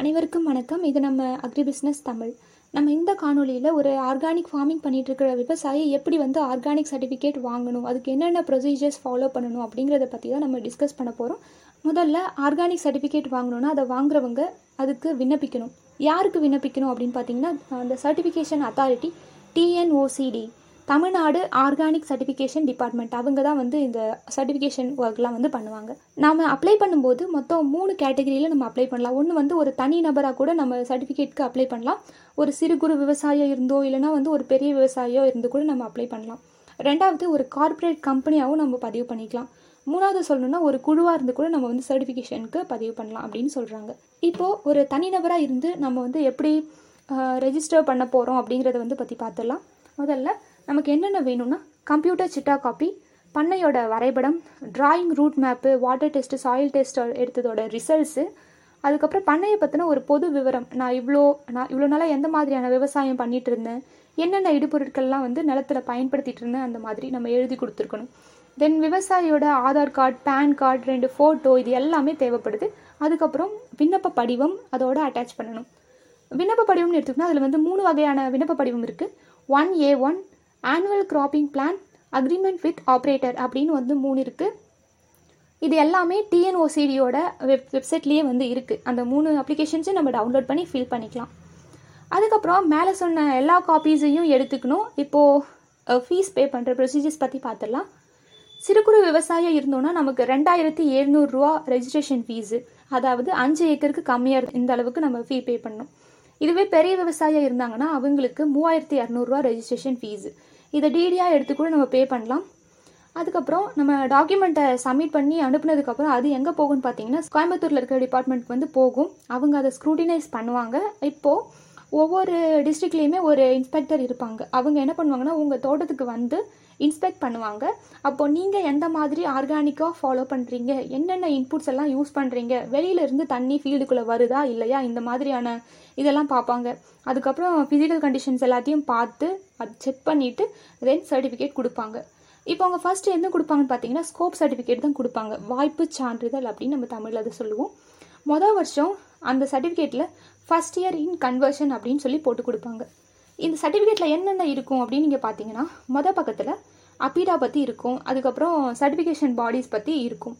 அனைவருக்கும் வணக்கம். இது நம்ம அக்ரி பிஸ்னஸ் தமிழ். நம்ம இந்த காணொலியில் ஒரு ஆர்கானிக் ஃபார்மிங் பண்ணிட்டு இருக்கிற விவசாயி எப்படி வந்து ஆர்கானிக் சர்டிஃபிகேட் வாங்கணும் அதுக்கு என்னென்ன ப்ரொசீஜர்ஸ் ஃபாலோ பண்ணணும் அப்படிங்கிறத பற்றி தான் நம்ம டிஸ்கஸ் பண்ண போகிறோம் முதல்ல ஆர்கானிக் சர்டிஃபிகேட் வாங்கணும்னா அதை வாங்குறவங்க அதுக்கு விண்ணப்பிக்கணும். யாருக்கு விண்ணப்பிக்கணும் அப்படின்னு பார்த்தீங்கன்னா அந்த certification authority TNOCD Tamil Nadu organic certification department அவங்க தான் வந்து இந்த சர்டிஃபிகேஷன் ஒர்க்லாம் வந்து பண்ணுவாங்க. நாம் அப்ளை பண்ணும்போது மொத்தம் மூணு கேட்டகரியில் நம்ம அப்ளை பண்ணலாம். ஒன்று வந்து ஒரு தனி நபராக கூட நம்ம சர்டிஃபிகேட்க்கு அப்ளை பண்ணலாம். ஒரு சிறு குறு விவசாயம் இருந்தோ இல்லைனா வந்து ஒரு பெரிய விவசாயியோ இருந்து கூட நம்ம அப்ளை பண்ணலாம். ரெண்டாவது ஒரு கார்ப்பரேட் கம்பெனியாகவும் நம்ம பதிவு பண்ணிக்கலாம். மூணாவது சொல்லணும்னா ஒரு குழுவாக இருந்து கூட நம்ம வந்து சர்டிஃபிகேஷனுக்கு பதிவு பண்ணலாம் அப்படின்னு சொல்கிறாங்க இப்போது ஒரு தனிநபராக இருந்து நம்ம வந்து எப்படி ரெஜிஸ்டர் பண்ண போகிறோம் அப்படிங்கிறத வந்து பற்றி பார்த்துடலாம் முதல்ல நமக்கு என்னென்ன வேணும்னா கம்ப்யூட்டர் சிட்டா காப்பி பண்ணையோட வரைபடம் drawing route map water test soil test எடுத்ததோட results அதுக்கப்புறம் பண்ணையை பற்றின ஒரு பொது விவரம். நான் இவ்வளோ நான் இவ்வளோ நாளாக எந்த மாதிரியான விவசாயம் பண்ணிட்டு இருந்தேன் என்னென்ன இடுபொருட்கள்லாம் வந்து நிலத்தில் பயன்படுத்திட்டு இருந்தேன் அந்த மாதிரி நம்ம எழுதி கொடுத்துருக்கணும். தென் விவசாயியோட ஆதார் கார்டு பேன் கார்டு ரெண்டு ஃபோட்டோ இது எல்லாமே தேவைப்படுது. அதுக்கப்புறம் விண்ணப்ப படிவம் அதோட அட்டாச் பண்ணணும். விண்ணப்ப படிவம்னு எடுத்துக்கிட்டோம்னா அதில் வந்து மூணு வகையான விண்ணப்ப படிவம் இருக்குது one A one annual cropping plan agreement with operator அப்படின்னு வந்து மூணு இருக்குது இது எல்லாமே டிஎன்ஓசிடியோட வெப் வெப்சைட்லேயே வந்து இருக்குது அந்த மூணு அப்ளிகேஷன்ஸும் நம்ம டவுன்லோட் பண்ணி ஃபில் பண்ணிக்கலாம். அதுக்கப்புறம் மேலே சொன்ன எல்லா காப்பீஸையும் எடுத்துக்கணும். இப்போது ஃபீஸ் பே பண்ணுற ப்ரொசீஜர்ஸ் பற்றி பார்த்துடலாம் சிறு குறு விவசாயம் இருந்தோன்னா நமக்கு ரெண்டாயிரத்தி எழுநூறுரூவா ரெஜிஸ்ட்ரேஷன் ஃபீஸு அதாவது அஞ்சு ஏக்கருக்கு கம்மியாக இந்த அளவுக்கு நம்ம ஃபீ பே பண்ணணும். இதுவே பெரிய விவசாயியாக இருந்தாங்கன்னா அவங்களுக்கு மூவாயிரத்தி இரநூறுவா ரெஜிஸ்ட்ரேஷன் ஃபீஸு இதை டிடியாக எடுத்து கூட நம்ம பே பண்ணலாம். அதுக்கப்புறம் நம்ம டாக்குமெண்ட்டை சப்மிட் பண்ணி அனுப்புனதுக்கப்புறம் அது எங்கே போகும்னு பார்த்தீங்கன்னா கோயம்புத்தூரில் இருக்கிற டிபார்ட்மெண்ட்க்கு வந்து போகும். அவங்க அதை ஸ்க்ரூட்டினைஸ் பண்ணுவாங்க. இப்போது ஒவ்வொரு டிஸ்ட்ரிக்ட்லேயுமே ஒரு இன்ஸ்பெக்டர் இருப்பாங்க. அவங்க என்ன பண்ணுவாங்கன்னா உங்கள் தோட்டத்துக்கு வந்து இன்ஸ்பெக்ட் பண்ணுவாங்க. அப்போ நீங்கள் எந்த மாதிரி ஆர்கானிக்காக ஃபாலோ பண்ணுறீங்க என்னென்ன இன்புட்ஸ் எல்லாம் யூஸ் பண்ணுறீங்க வெளியிலேருந்து தண்ணி ஃபீல்டுக்குள்ளே வருதா? இல்லையா? இந்த மாதிரியான இதெல்லாம் பார்ப்பாங்க. அதுக்கப்புறம் ஃபிசிக்கல் கண்டிஷன்ஸ் எல்லாத்தையும் பார்த்து அது செக் பண்ணிவிட்டு தென் சர்டிஃபிகேட் கொடுப்பாங்க. இப்போ அவங்க ஃபர்ஸ்ட் என்ன கொடுப்பாங்கன்னு பார்த்தீங்கன்னா ஸ்கோப் சர்டிஃபிகேட் தான் கொடுப்பாங்க. வாய்ப்பு சான்றிதழ் அப்படின்னு நம்ம தமிழில் அதை சொல்லுவோம். மொதல் வருஷம் அந்த சர்டிஃபிகேட்டில் ஃபஸ்ட் இயர் இன் கன்வர்ஷன் அப்படின்னு சொல்லி போட்டு கொடுப்பாங்க. இந்த சர்டிஃபிகேட்டில் என்னென்ன இருக்கும் அப்படின்னு நீங்கள் பார்த்தீங்கன்னா மொதல் பக்கத்தில் அப்பீடா பற்றி இருக்கும் அதுக்கப்புறம் சர்டிஃபிகேஷன் பாடிஸ் பற்றி இருக்கும்.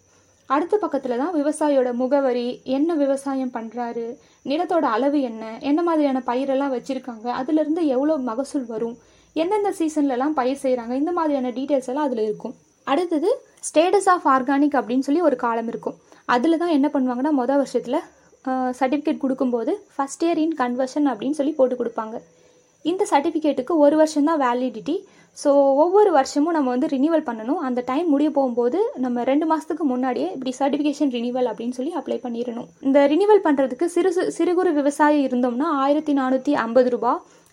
அடுத்த பக்கத்தில் தான் விவசாயியோட முகவரி என்ன விவசாயம் பண்ணுறாரு நிலத்தோட அளவு என்ன என்ன மாதிரியான பயிரெல்லாம் வச்சுருக்காங்க அதுலேருந்து எவ்வளோ மகசூல் வரும் எந்தெந்த சீசன்லலாம் பயிர் செய்கிறாங்க இந்த மாதிரியான டீட்டெயில்ஸ் எல்லாம் அதில் இருக்கும். அடுத்தது ஸ்டேட்டஸ் ஆஃப் ஆர்கானிக் அப்படின்னு சொல்லி ஒரு காலம் இருக்கும். அதில் தான் என்ன பண்ணுவாங்கன்னா மொதல் வருஷத்தில் சர்டிஃபிகேட் கொடுக்கும்போது ஃபஸ்ட் இயர் இன் கன்வர்ஷன் அப்படின்னு சொல்லி போட்டு கொடுப்பாங்க. இந்த சர்டிஃபிகேட்டுக்கு ஒரு வருஷம் தான் வேலிடிட்டி ஸோ ஒவ்வொரு வருஷமும் நம்ம வந்து ரினியூவல் பண்ணணும். அந்த டைம் முடிய போகும்போது நம்ம ரெண்டு மாதத்துக்கு முன்னாடியே இப்படி சர்டிஃபிகேஷன் ரினியூவல் அப்படின்னு சொல்லி அப்ளை பண்ணிடணும். இந்த ரினிவல் பண்ணுறதுக்கு சிறு சிறு குறு விவசாயம் இருந்தோம்னா ஆயிரத்தி நானூற்றி ஐம்பது ரூபா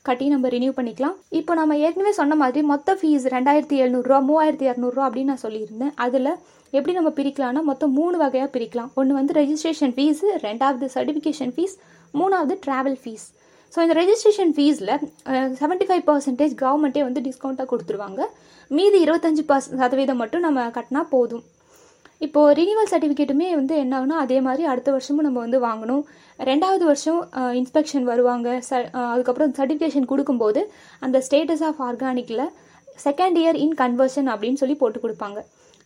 கட்டி நம்ம ரினியூ பண்ணிக்கலாம். இப்போ நம்ம ஏற்கனவே சொன்ன மாதிரி மொத்த ஃபீஸ் ரெண்டாயிரத்தி எழுநூறுரூவா மூவாயிரத்தி இரநூறுவா அப்படின்னு நான் சொல்லியிருந்தேன். அதில் எப்படி நம்ம பிரிக்கலாம்னா மொத்தம் மூணு வகையாக பிரிக்கலாம். ஒன்று வந்து ரெஜிஸ்ட்ரேஷன் ஃபீஸு ரெண்டாவது சர்டிஃபிகேஷன் ஃபீஸ் மூணாவது ட்ராவல் ஃபீஸ் ஸோ இந்த ரெஜிஸ்ட்ரேஷன் ஃபீஸில் செவன்ட்டி ஃபைவ் பர்சன்டேஜ் கவர்மெண்ட்டே வந்து டிஸ்கவுண்ட்டாக கொடுத்துருவாங்க. மீதி இருபத்தஞ்சி பர்ஸ் சதவீதம் மட்டும் நம்ம கட்டினா போதும். இப்போது ரினிவல் சர்டிஃபிகேட்டுமே வந்து என்ன ஆகுனா அதே மாதிரி அடுத்த வருஷமும் நம்ம வந்து வாங்கணும். ரெண்டாவது வருஷம் இன்ஸ்பெக்ஷன் வருவாங்க. ச அதுக்கப்புறம் சர்டிஃபிகேஷன் கொடுக்கும்போது அந்த ஸ்டேட்டஸ் ஆஃப் ஆர்கானிக்கில் செகண்ட் இயர் இன் கன்வர்ஷன் அப்படின்னு சொல்லி போட்டு கொடுப்பாங்க.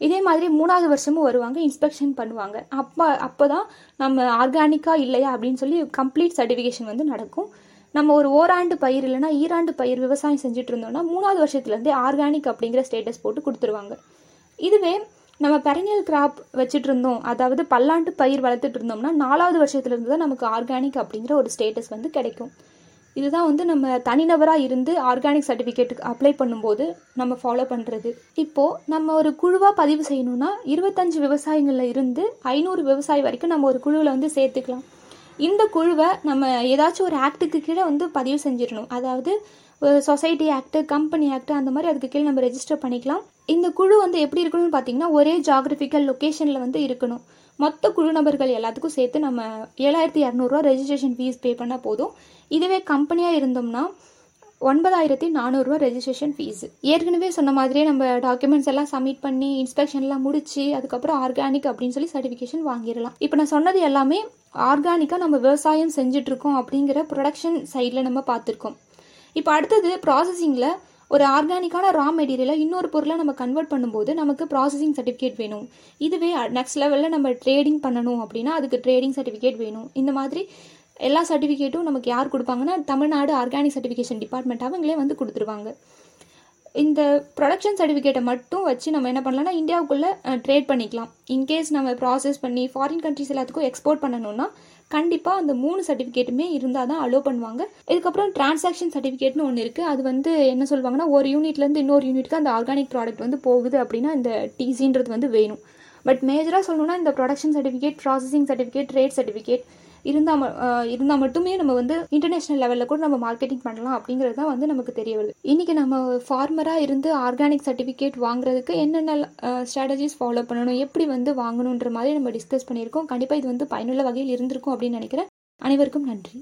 இதே மாதிரி மூணாவது வருஷமும் வருவாங்க இன்ஸ்பெக்ஷன் பண்ணுவாங்க. அப்போ அப்போ தான் நம்ம ஆர்கானிக்காக இல்லையா அப்படின்னு சொல்லி கம்ப்ளீட் சர்டிஃபிகேஷன் வந்து நடக்கும். நம்ம ஒரு ஓராண்டு பயிர் இல்லைனா ஈராண்டு பயிர் விவசாயம் செஞ்சுட்டு இருந்தோம்னா மூணாவது வருஷத்துலேருந்தே ஆர்கானிக் அப்படிங்கிற ஸ்டேட்டஸ் போட்டு கொடுத்துருவாங்க. இதுவே நம்ம பெரனியல் கிராப் வச்சுட்டு இருந்தோம் அதாவது பல்லாண்டு பயிர் வளர்த்துட்டு இருந்தோம்னா நாலாவது வருஷத்துலேருந்து தான் நமக்கு ஆர்கானிக் அப்படிங்கிற ஒரு ஸ்டேட்டஸ் வந்து கிடைக்கும். இதுதான் வந்து நம்ம தனிநபராக இருந்து ஆர்கானிக் சர்டிஃபிகேட்டுக்கு அப்ளை பண்ணும்போது நம்ம ஃபாலோ பண்ணுறது இப்போது நம்ம ஒரு குழுவாக பதிவு செய்யணும்னா இருபத்தஞ்சு விவசாயங்களில் இருந்து ஐநூறு விவசாயி வரைக்கும் நம்ம ஒரு குழுவில் வந்து சேர்த்துக்கலாம். இந்த குழுவை நம்ம ஏதாச்சும் ஒரு ஆக்டுக்கு கீழே வந்து பதிவு செஞ்சிடணும். அதாவது சொசைட்டி ஆக்ட் கம்பெனி ஆக்ட் அந்த மாதிரி அதுக்கு கீழே நம்ம ரெஜிஸ்டர் பண்ணிக்கலாம். இந்த குழு வந்து எப்படி இருக்கணும்னு பார்த்தீங்கன்னா ஒரே ஜாகிரபிக்கல் லொக்கேஷனில் வந்து இருக்கணும். மொத்த குழு நபர்கள் எல்லாத்துக்கும் சேர்த்து நம்ம ஏழாயிரத்தி இரநூறுவா ரெஜிஸ்ட்ரேஷன் ஃபீஸ் பே பண்ணால் போதும். இதுவே கம்பெனியாக இருந்தோம்னா ஒன்பதாயிரத்தி நானூறுரூவா ரெஜிஸ்ட்ரேஷன் ஃபீஸ் ஏற்கனவே சொன்ன மாதிரியே நம்ம டாக்குமெண்ட்ஸ் எல்லாம் சப்மிட் பண்ணி இன்ஸ்பெக்ஷன்லாம் முடிச்சு அதுக்கப்புறம் ஆர்கானிக் அப்படின்னு சொல்லி சர்டிஃபிகேஷன் வாங்கிடலாம். இப்போ நான் சொன்னது எல்லாமே ஆர்கானிக்காக நம்ம விவசாயம் செஞ்சுட்டு இருக்கோம் அப்படிங்கிற ப்ரொடக்ஷன் சைடில் நம்ம பார்த்துருக்கோம். இப்போ அடுத்தது ப்ராசஸிங்கில் ஒரு ஆர்கானிக்கான ரா மெட்டீரியலை இன்னொரு பொருளை நம்ம கன்வெர்ட் பண்ணும்போது நமக்கு ப்ராசஸிங் சர்டிஃபிகேட் வேணும். இதுவே நெக்ஸ்ட் லெவலில் நம்ம ட்ரேடிங் பண்ணணும் அப்படின்னா அதுக்கு ட்ரேடிங் சர்டிஃபிகேட் வேணும். இந்த மாதிரி எல்லா சர்டிஃபிகேட்டும் நமக்கு யார் கொடுப்பாங்கன்னா தமிழ்நாடு ஆர்கானிக் சர்டிஃபிகேஷன் டிபார்ட்மெண்ட் அவங்களே வந்து கொடுத்துருவாங்க. இந்த ப்ரொடக்ஷன் சர்டிஃபிகேட்டை மட்டும் வச்சு நம்ம என்ன பண்ணலாம்னா இந்தியாவுக்குள்ளே ட்ரேட் பண்ணிக்கலாம். இன்கேஸ் நம்ம ப்ராசஸ் பண்ணி ஃபாரின் கண்ட்ரிஸ் எல்லாத்துக்கும் எக்ஸ்போர்ட் பண்ணணும்னா கண்டிப்பாக அந்த மூணு சர்டிஃபிகேட்டுமே இருந்தால் தான் அலோவ் பண்ணுவாங்க. இதுக்கப்புறம் டிரான்சாக்ஷன் சர்டிஃபிகேட்னு ஒன்று இருக்குது அது வந்து என்ன சொல்லுவாங்கன்னா ஒரு யூனிட்லேருந்து இன்னொரு யூனிட்க்கு அந்த ஆர்கானிக் ப்ராடக்ட் வந்து போகுது அப்படின்னா இந்த டிசின்றது வந்து வேணும். பட் மேஜராக சொல்லணும்னா இந்த production certificate processing certificate trade certificate இருந்தால் இருந்தால் மட்டுமே நம்ம வந்து இன்டர்நேஷ்னல் லெவலில் கூட நம்ம மார்க்கெட்டிங் பண்ணலாம் அப்படிங்கிறது தான் வந்து நமக்கு தெரிய வருது. இன்றைக்கி நம்ம ஃபார்மராக இருந்து ஆர்கானிக் சர்டிஃபிகேட் வாங்குறதுக்கு என்னென்ன ஸ்ட்ராட்டஜிஸ் ஃபாலோ பண்ணணும் எப்படி வந்து வாங்கணுன்ற மாதிரி நம்ம டிஸ்கஸ் பண்ணியிருக்கோம். கண்டிப்பாக இது வந்து பயனுள்ள வகையில் இருந்திருக்கும் அப்படின்னு நினைக்கிறேன். அனைவருக்கும் நன்றி.